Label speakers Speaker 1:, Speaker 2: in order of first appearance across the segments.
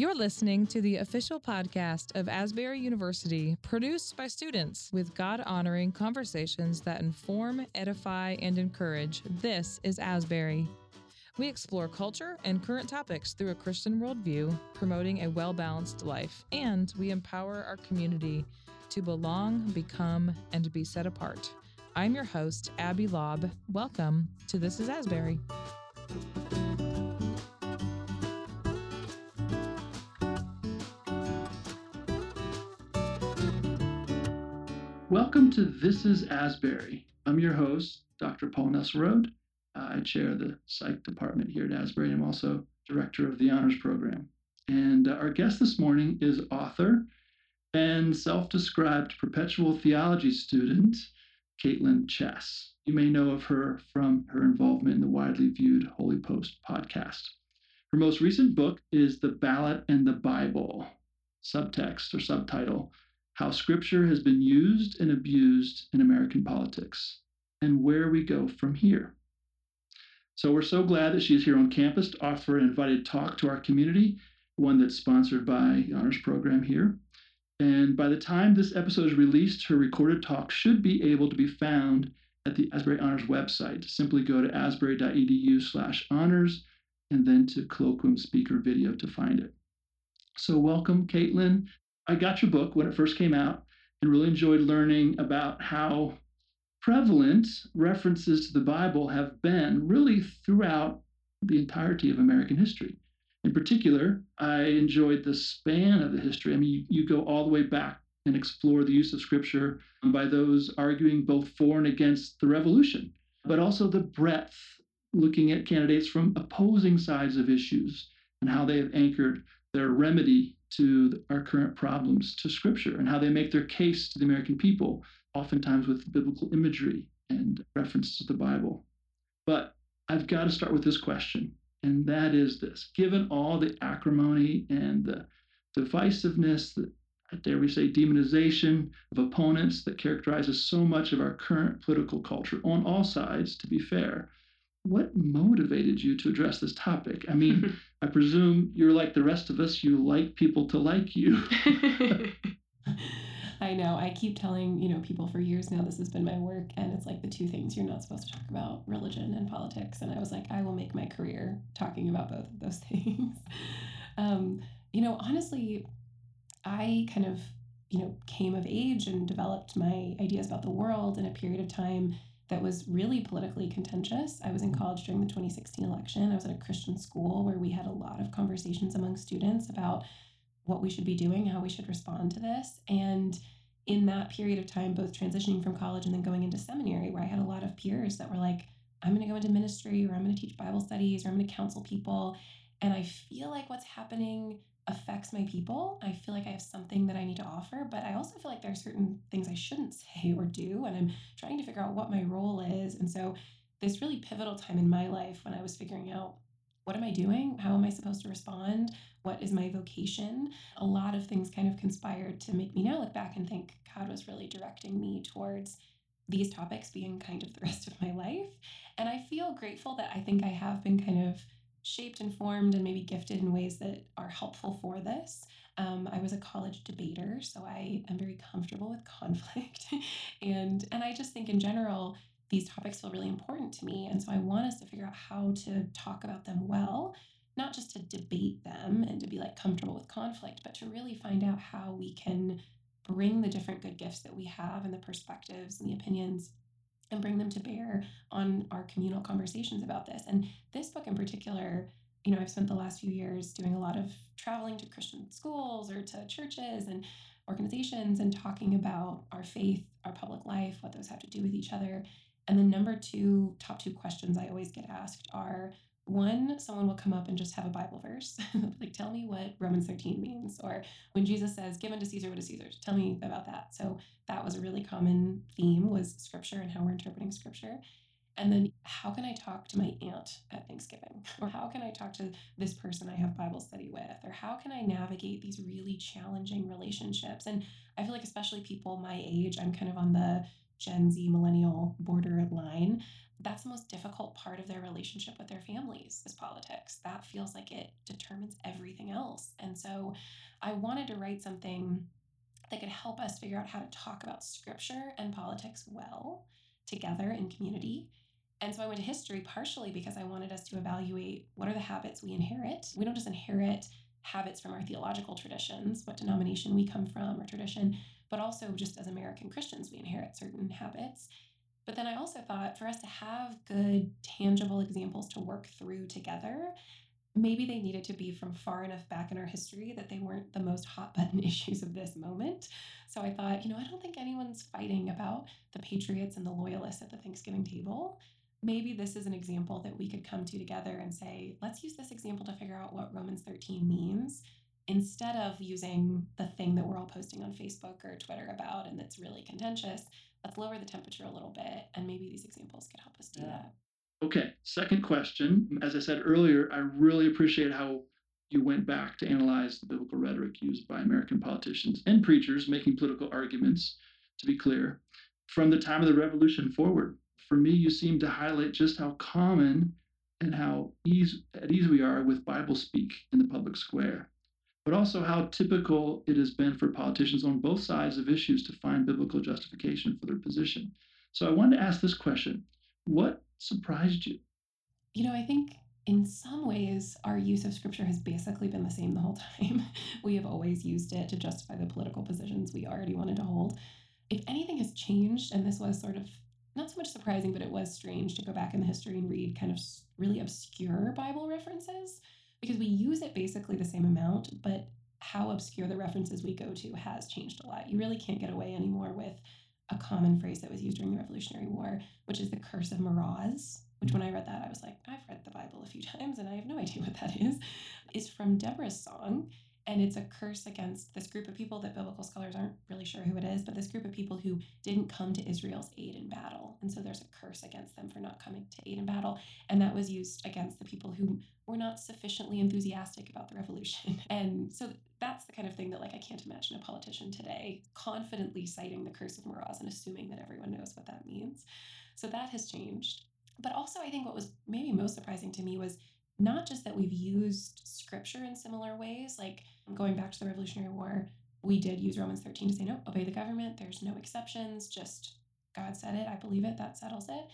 Speaker 1: You're listening to the official podcast of Asbury University, produced by students with God honoring conversations that inform, edify, and encourage. This is Asbury. We explore culture and current topics through a Christian worldview, promoting a well balanced life, and we empower our community to belong, become, and be set apart. I'm your host, Abby Lobb. Welcome to This is Asbury.
Speaker 2: Welcome to This is Asbury. I'm your host, Dr. Paul Nesselroade. Uh, I chair the psych department here at Asbury. And I'm also director of the honors program. And uh, our guest this morning is author and self described perpetual theology student, Kaitlyn Schiess. You may know of her from her involvement in the widely viewed Holy Post podcast. Her most recent book is The Ballot and the Bible, subtext or subtitle how Scripture has been used and abused in American politics, and where we go from here. So we're so glad that she is here on campus to offer an invited talk to our community, one that's sponsored by the Honors Program here. And by the time this episode is released, her recorded talk should be able to be found at the Asbury Honors website. Simply go to asbury.edu slash honors and then to colloquium speaker video to find it. So welcome, Kaitlyn. I got your book when it first came out and really enjoyed learning about how prevalent references to the Bible have been really throughout the entirety of American history. In particular, I enjoyed the span of the history. I mean, you, you go all the way back and explore the use of scripture by those arguing both for and against the revolution, but also the breadth, looking at candidates from opposing sides of issues and how they have anchored their remedy to our current problems to Scripture and how they make their case to the American people, oftentimes with biblical imagery and reference to the Bible. But I've got to start with this question, and that is this given all the acrimony and the divisiveness, dare we say, demonization of opponents that characterizes so much of our current political culture on all sides, to be fair, what motivated you to address this topic? I mean, I presume you're like the rest of us, you like people to like you.
Speaker 3: I know. I keep telling, you know, people for years now this has been my work and it's like the two things you're not supposed to talk about, religion and politics. And I was like, I will make my career talking about both of those things. um, you know, honestly, I kind of, you know, came of age and developed my ideas about the world in a period of time that was really politically contentious. I was in college during the 2016 election. I was at a Christian school where we had a lot of conversations among students about what we should be doing, how we should respond to this. And in that period of time, both transitioning from college and then going into seminary, where I had a lot of peers that were like, I'm going to go into ministry or I'm going to teach Bible studies or I'm going to counsel people. And I feel like what's happening affects my people. I feel like I have something that I need to offer, but I also feel like there are certain things I shouldn't say or do. And I'm trying to figure out what my role is. And so, this really pivotal time in my life when I was figuring out what am I doing? How am I supposed to respond? What is my vocation? A lot of things kind of conspired to make me now look back and think God was really directing me towards these topics being kind of the rest of my life. And I feel grateful that I think I have been kind of shaped and formed and maybe gifted in ways that are helpful for this. Um, I was a college debater, so I am very comfortable with conflict, and and I just think in general these topics feel really important to me, and so I want us to figure out how to talk about them well, not just to debate them and to be like comfortable with conflict, but to really find out how we can bring the different good gifts that we have and the perspectives and the opinions and bring them to bear on our communal conversations about this. And this book in particular, you know, I've spent the last few years doing a lot of traveling to Christian schools or to churches and organizations and talking about our faith, our public life, what those have to do with each other. And the number two, top two questions I always get asked are one, someone will come up and just have a Bible verse, like, tell me what Romans 13 means. Or when Jesus says, give unto Caesar what is Caesar's, tell me about that. So that was a really common theme was scripture and how we're interpreting scripture. And then how can I talk to my aunt at Thanksgiving? Or how can I talk to this person I have Bible study with? Or how can I navigate these really challenging relationships? And I feel like especially people my age, I'm kind of on the Gen Z millennial border line that's the most difficult part of their relationship with their families is politics. That feels like it determines everything else. And so I wanted to write something that could help us figure out how to talk about scripture and politics well together in community. And so I went to history partially because I wanted us to evaluate what are the habits we inherit. We don't just inherit habits from our theological traditions, what denomination we come from or tradition, but also just as American Christians, we inherit certain habits. But then I also thought for us to have good, tangible examples to work through together, maybe they needed to be from far enough back in our history that they weren't the most hot button issues of this moment. So I thought, you know, I don't think anyone's fighting about the patriots and the loyalists at the Thanksgiving table. Maybe this is an example that we could come to together and say, let's use this example to figure out what Romans 13 means instead of using the thing that we're all posting on Facebook or Twitter about and that's really contentious. Let's lower the temperature a little bit, and maybe these examples could help us do that.
Speaker 2: Okay, second question. As I said earlier, I really appreciate how you went back to analyze the biblical rhetoric used by American politicians and preachers making political arguments, to be clear, from the time of the revolution forward. For me, you seem to highlight just how common and how ease, at ease we are with Bible speak in the public square, but also how typical it has been for politicians on both sides of issues to find biblical justification for their position. So I wanted to ask this question What surprised you?
Speaker 3: You know, I think in some ways, our use of scripture has basically been the same the whole time. we have always used it to justify the political positions we already wanted to hold. If anything has changed, and this was sort of not so much surprising, but it was strange to go back in the history and read kind of really obscure Bible references because we use it basically the same amount, but how obscure the references we go to has changed a lot. You really can't get away anymore with a common phrase that was used during the Revolutionary War, which is the curse of Meroz, which when I read that, I was like, I've read the Bible a few times and I have no idea what that is. Is from Deborah's song. And it's a curse against this group of people that biblical scholars aren't really sure who it is, but this group of people who didn't come to Israel's aid in battle. And so there's a curse against them for not coming to aid in battle. And that was used against the people who were not sufficiently enthusiastic about the revolution. And so that's the kind of thing that like I can't imagine a politician today confidently citing the curse of Meroz and assuming that everyone knows what that means. So that has changed. But also I think what was maybe most surprising to me was not just that we've used scripture in similar ways, like going back to the Revolutionary War, we did use Romans 13 to say, no, obey the government. There's no exceptions. Just God said it. I believe it. That settles it.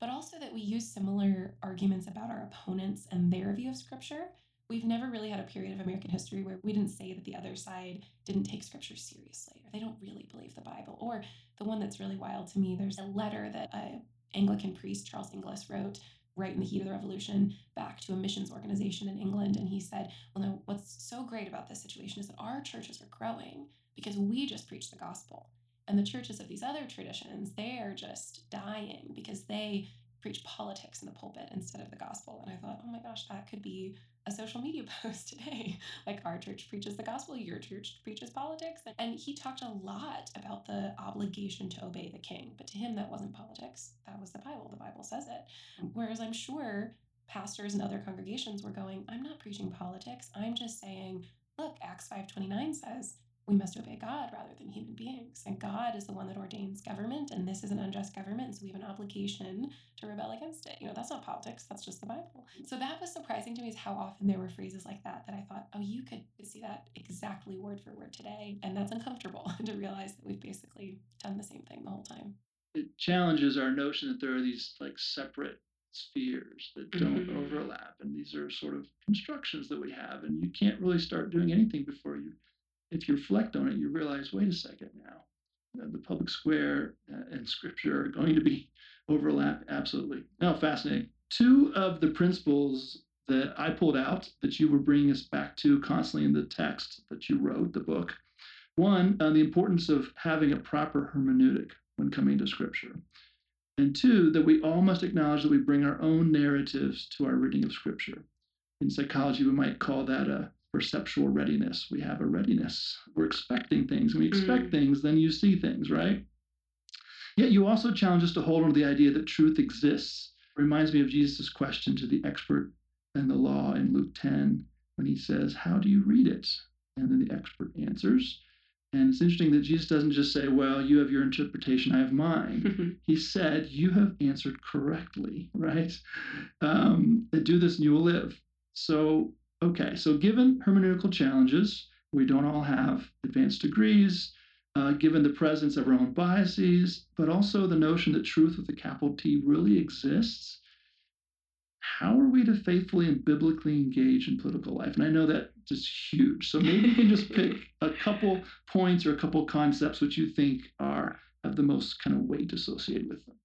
Speaker 3: But also that we use similar arguments about our opponents and their view of scripture. We've never really had a period of American history where we didn't say that the other side didn't take scripture seriously or they don't really believe the Bible. Or the one that's really wild to me, there's a letter that a Anglican priest, Charles Inglis, wrote right in the heat of the revolution back to a missions organization in England. And he said, Well, no, what's so great about this situation is that our churches are growing because we just preach the gospel. And the churches of these other traditions, they are just dying because they preach politics in the pulpit instead of the gospel. And I thought, oh my gosh, that could be a social media post today. like our church preaches the gospel, your church preaches politics. And he talked a lot about the obligation to obey the king. But to him, that wasn't politics. That was the Bible. The Bible says it. Whereas I'm sure pastors and other congregations were going, I'm not preaching politics. I'm just saying, look, Acts 529 says we must obey God rather than human beings. And God is the one that ordains government, and this is an unjust government, so we have an obligation to rebel against it. You know, that's not politics, that's just the Bible. So that was surprising to me is how often there were phrases like that that I thought, oh, you could see that exactly word for word today. And that's uncomfortable to realize that we've basically done the same thing the whole time.
Speaker 2: It challenges our notion that there are these like separate spheres that don't mm-hmm. overlap. And these are sort of constructions that we have. And you can't really start doing anything before you if you reflect on it, you realize, wait a second now, the public square uh, and scripture are going to be overlap absolutely. Now, fascinating. Two of the principles that I pulled out that you were bringing us back to constantly in the text that you wrote, the book. One, uh, the importance of having a proper hermeneutic when coming to scripture. And two, that we all must acknowledge that we bring our own narratives to our reading of scripture. In psychology, we might call that a perceptual readiness. We have a readiness. We're expecting things. When we expect mm. things, then you see things, right? Yet you also challenge us to hold on to the idea that truth exists. It reminds me of Jesus' question to the expert in the law in Luke 10 when he says, How do you read it? And then the expert answers. And it's interesting that Jesus doesn't just say, Well, you have your interpretation, I have mine. he said, You have answered correctly, right? Um, do this and you will live. So, okay, so given hermeneutical challenges, we don't all have advanced degrees, uh, given the presence of our own biases, but also the notion that truth with a capital T really exists how are we to faithfully and biblically engage in political life? And I know that is huge. So maybe you can just pick a couple points or a couple concepts which you think are have the most kind of weight associated with them.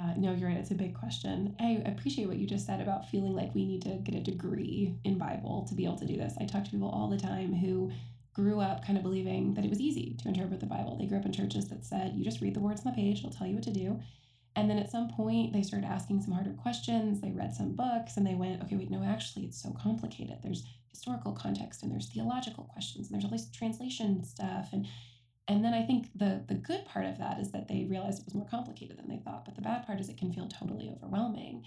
Speaker 3: Uh, no, you're right. It's a big question. I appreciate what you just said about feeling like we need to get a degree in Bible to be able to do this. I talk to people all the time who grew up kind of believing that it was easy to interpret the Bible. They grew up in churches that said, you just read the words on the page, it'll tell you what to do. And then at some point, they started asking some harder questions. They read some books and they went, okay, wait, no, actually, it's so complicated. There's historical context and there's theological questions and there's all this translation stuff. And and then I think the the good part of that is that they realized it was more complicated than they thought. But the bad part is it can feel totally overwhelming.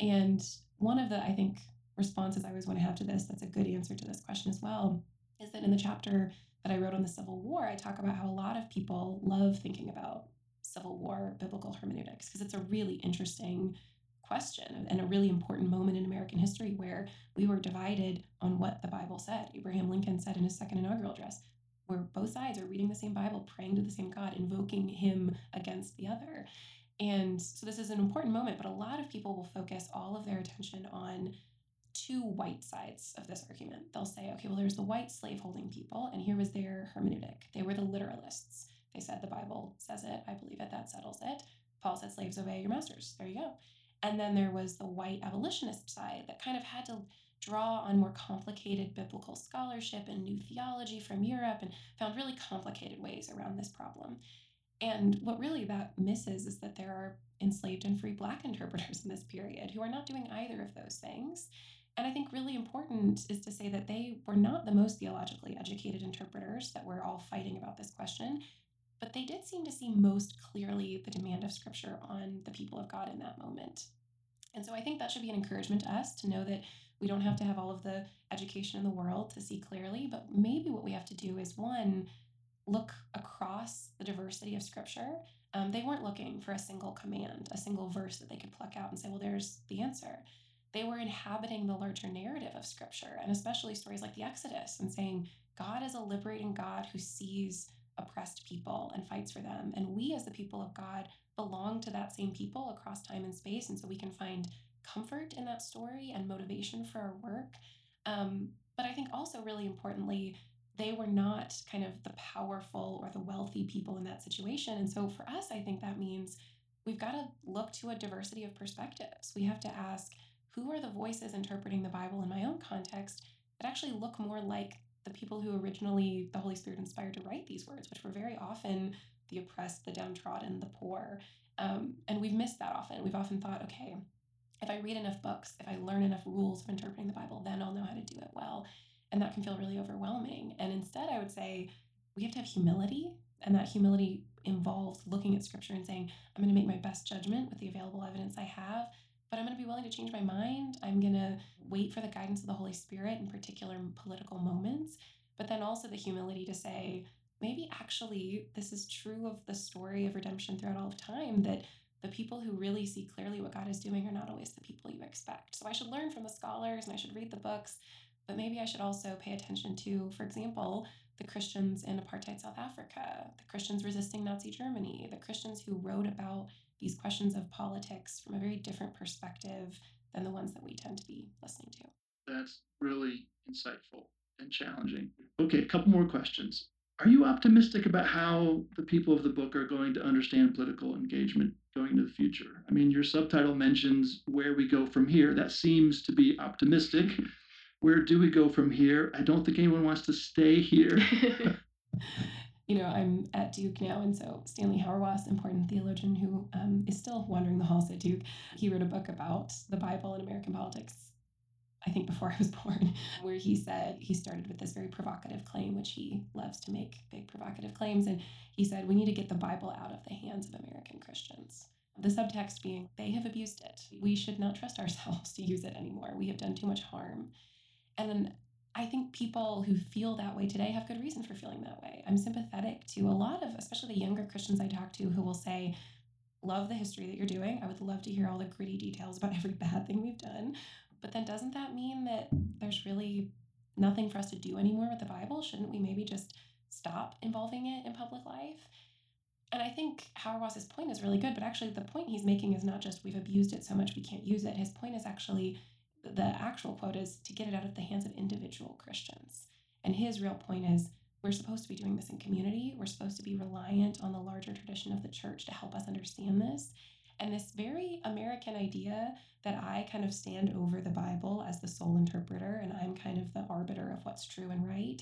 Speaker 3: And one of the, I think, responses I always want to have to this that's a good answer to this question as well is that in the chapter that I wrote on the Civil War, I talk about how a lot of people love thinking about Civil War biblical hermeneutics because it's a really interesting question and a really important moment in American history where we were divided on what the Bible said. Abraham Lincoln said in his second inaugural address, where both sides are reading the same Bible, praying to the same God, invoking him against the other. And so this is an important moment, but a lot of people will focus all of their attention on two white sides of this argument. They'll say, okay, well, there's the white slaveholding people, and here was their hermeneutic. They were the literalists. They said the Bible says it. I believe it. That settles it. Paul said, slaves obey your masters. There you go. And then there was the white abolitionist side that kind of had to draw on more complicated biblical scholarship and new theology from Europe and found really complicated ways around this problem. And what really that misses is that there are enslaved and free Black interpreters in this period who are not doing either of those things. And I think really important is to say that they were not the most theologically educated interpreters that were all fighting about this question but they did seem to see most clearly the demand of Scripture on the people of God in that moment. And so I think that should be an encouragement to us to know that we don't have to have all of the education in the world to see clearly, but maybe what we have to do is one, look across the diversity of Scripture. Um, they weren't looking for a single command, a single verse that they could pluck out and say, well, there's the answer. They were inhabiting the larger narrative of Scripture, and especially stories like the Exodus, and saying, God is a liberating God who sees oppressed people and fights for them. And we, as the people of God, belong to that same people across time and space. And so we can find comfort in that story and motivation for our work. Um, but I think also, really importantly, they were not kind of the powerful or the wealthy people in that situation. And so for us, I think that means we've got to look to a diversity of perspectives. We have to ask who are the voices interpreting the Bible in my own context that actually look more like the people who originally the Holy Spirit inspired to write these words, which were very often the oppressed, the downtrodden, the poor. Um, and we've missed that often. We've often thought, okay, if I read enough books, if I learn enough rules of interpreting the Bible, then I'll know how to do it well. And that can feel really overwhelming. And instead, I would say we have to have humility. And that humility involves looking at scripture and saying, I'm going to make my best judgment with the available evidence I have but I'm going to be willing to change my mind. I'm going to wait for the guidance of the Holy Spirit in particular political moments, but then also the humility to say, maybe actually this is true of the story of redemption throughout all of time that the people who really see clearly what God is doing are not always the people you expect. So I should learn from the scholars and I should read the books, but maybe I should also pay attention to, for example, the Christians in apartheid South Africa, the Christians resisting Nazi Germany, the Christians who wrote about these questions of politics from a very different perspective than the ones that we tend to be listening to.
Speaker 2: That's really insightful and challenging. Okay, a couple more questions. Are you optimistic about how the people of the book are going to understand political engagement going into the future? I mean, your subtitle mentions where we go from here. That seems to be optimistic. Where do we go from here? I don't think anyone wants to stay here.
Speaker 3: you know, I'm at Duke now, and so Stanley Hauerwas, important theologian who um, is still wandering the halls at Duke, he wrote a book about the Bible and American politics. I think before I was born, where he said he started with this very provocative claim, which he loves to make big provocative claims. And he said, We need to get the Bible out of the hands of American Christians. The subtext being, they have abused it. We should not trust ourselves to use it anymore. We have done too much harm. And I think people who feel that way today have good reason for feeling that way. I'm sympathetic to a lot of, especially the younger Christians I talk to, who will say, Love the history that you're doing. I would love to hear all the gritty details about every bad thing we've done. But then doesn't that mean that there's really nothing for us to do anymore with the Bible? Shouldn't we maybe just stop involving it in public life? And I think Hauerwas's point is really good, but actually the point he's making is not just we've abused it so much we can't use it. His point is actually the actual quote is to get it out of the hands of individual Christians. And his real point is we're supposed to be doing this in community. We're supposed to be reliant on the larger tradition of the church to help us understand this. And this very American idea that I kind of stand over the Bible as the sole interpreter and I'm kind of the arbiter of what's true and right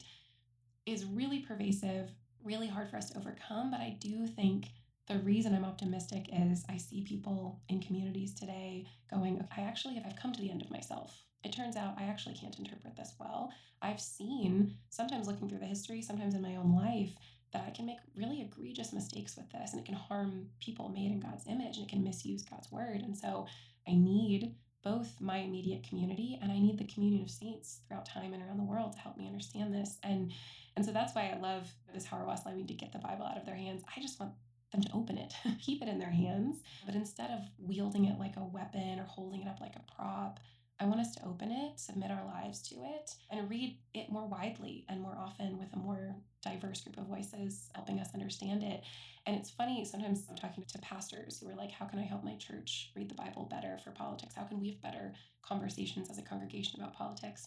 Speaker 3: is really pervasive, really hard for us to overcome. But I do think the reason I'm optimistic is I see people in communities today going, I actually have I've come to the end of myself. It turns out I actually can't interpret this well. I've seen, sometimes looking through the history, sometimes in my own life, that I can make really egregious mistakes with this and it can harm people made in God's image and it can misuse God's word. And so I need both my immediate community and I need the communion of saints throughout time and around the world to help me understand this. And and so that's why I love this Hauerwas line to get the Bible out of their hands. I just want them to open it, keep it in their hands, but instead of wielding it like a weapon or holding it up like a prop, I want us to open it, submit our lives to it, and read it more widely and more often with a more diverse group of voices helping us understand it. And it's funny, sometimes I'm talking to pastors who are like, How can I help my church read the Bible better for politics? How can we have better conversations as a congregation about politics?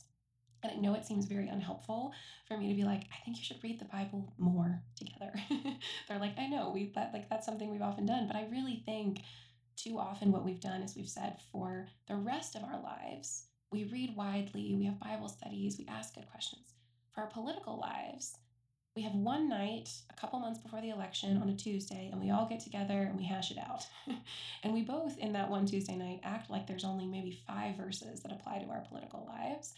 Speaker 3: And I know it seems very unhelpful for me to be like, I think you should read the Bible more together. They're like, I know we that like that's something we've often done, but I really think too often what we've done is we've said for the rest of our lives, we read widely, we have Bible studies, we ask good questions. For our political lives, we have one night a couple months before the election on a Tuesday, and we all get together and we hash it out. and we both, in that one Tuesday night, act like there's only maybe five verses that apply to our political lives.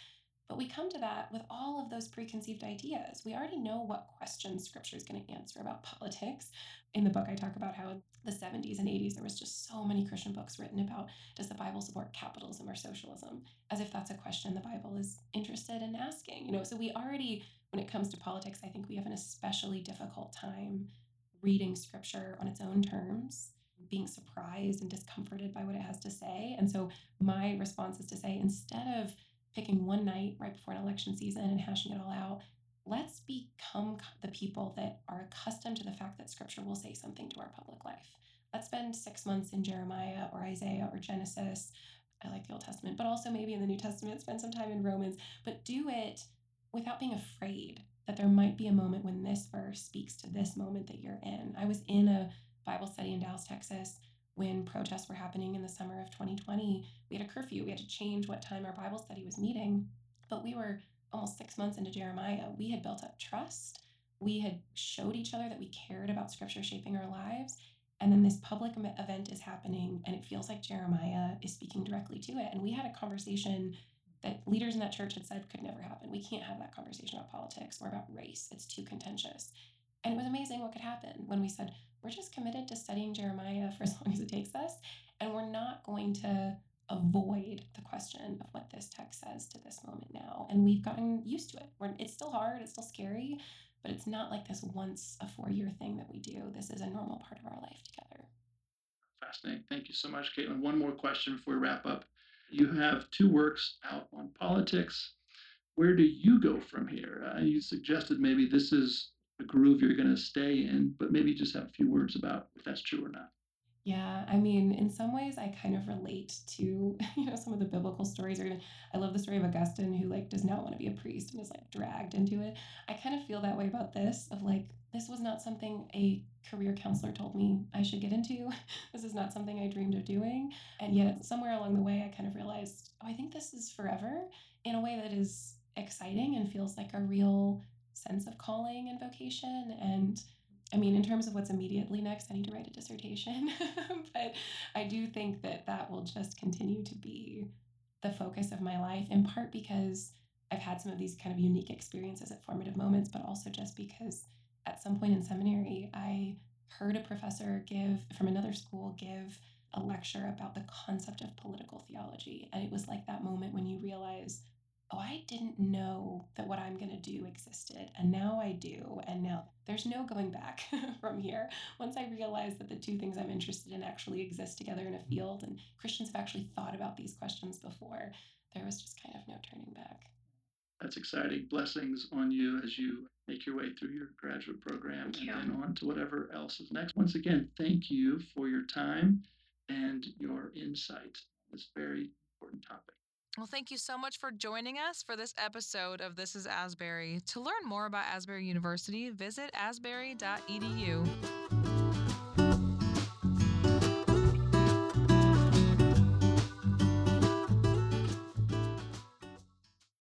Speaker 3: But we come to that with all of those preconceived ideas. We already know what questions scripture is going to answer about politics. In the book, I talk about how in the 70s and 80s, there was just so many Christian books written about does the Bible support capitalism or socialism? As if that's a question the Bible is interested in asking. You know, so we already, when it comes to politics, I think we have an especially difficult time reading scripture on its own terms being surprised and discomforted by what it has to say. And so my response is to say instead of picking one night right before an election season and hashing it all out. Let's become the people that are accustomed to the fact that scripture will say something to our public life. Let's spend six months in Jeremiah or Isaiah or Genesis. I like the Old Testament, but also maybe in the New Testament, spend some time in Romans, but do it without being afraid that there might be a moment when this verse speaks to this moment that you're in. I was in a Bible study in Dallas, Texas, when protests were happening in the summer of 2020, we had a curfew. We had to change what time our Bible study was meeting. But we were almost six months into Jeremiah. We had built up trust. We had showed each other that we cared about scripture shaping our lives. And then this public event is happening, and it feels like Jeremiah is speaking directly to it. And we had a conversation that leaders in that church had said could never happen. We can't have that conversation about politics or about race, it's too contentious. And it was amazing what could happen when we said, we're just committed to studying Jeremiah for as long as it takes us, and we're not going to avoid the question of what this text says to this moment now. And we've gotten used to it. We're, it's still hard, it's still scary, but it's not like this once a four year thing that we do. This is a normal part of our life together.
Speaker 2: Fascinating. Thank you so much, Kaitlyn. One more question before we wrap up. You have two works out on politics. Where do you go from here? Uh, you suggested maybe this is a groove you're going to stay in, but maybe just have a few words about if that's true or not.
Speaker 3: Yeah, I mean, in some ways, I kind of relate to you know some of the biblical stories. Or even, I love the story of Augustine who like does not want to be a priest and is like dragged into it. I kind of feel that way about this. Of like, this was not something a career counselor told me I should get into. this is not something I dreamed of doing. And yet, somewhere along the way, I kind of realized, oh, I think this is forever in a way that is exciting and feels like a real sense of calling and vocation. And I mean, in terms of what's immediately next, I need to write a dissertation. but I do think that that will just continue to be the focus of my life, in part because I've had some of these kind of unique experiences at formative moments, but also just because at some point in seminary, I heard a professor give from another school give a lecture about the concept of political theology. And it was like that moment when you realize oh, I didn't know that what I'm going to do existed. And now I do. And now there's no going back from here. Once I realized that the two things I'm interested in actually exist together in a mm-hmm. field, and Christians have actually thought about these questions before, there was just kind of no turning back.
Speaker 2: That's exciting. Blessings on you as you make your way through your graduate program and then on to whatever else is next. Once again, thank you for your time and your insight on this very important topic.
Speaker 1: Well, thank you so much for joining us for this episode of This is Asbury. To learn more about Asbury University, visit asbury.edu.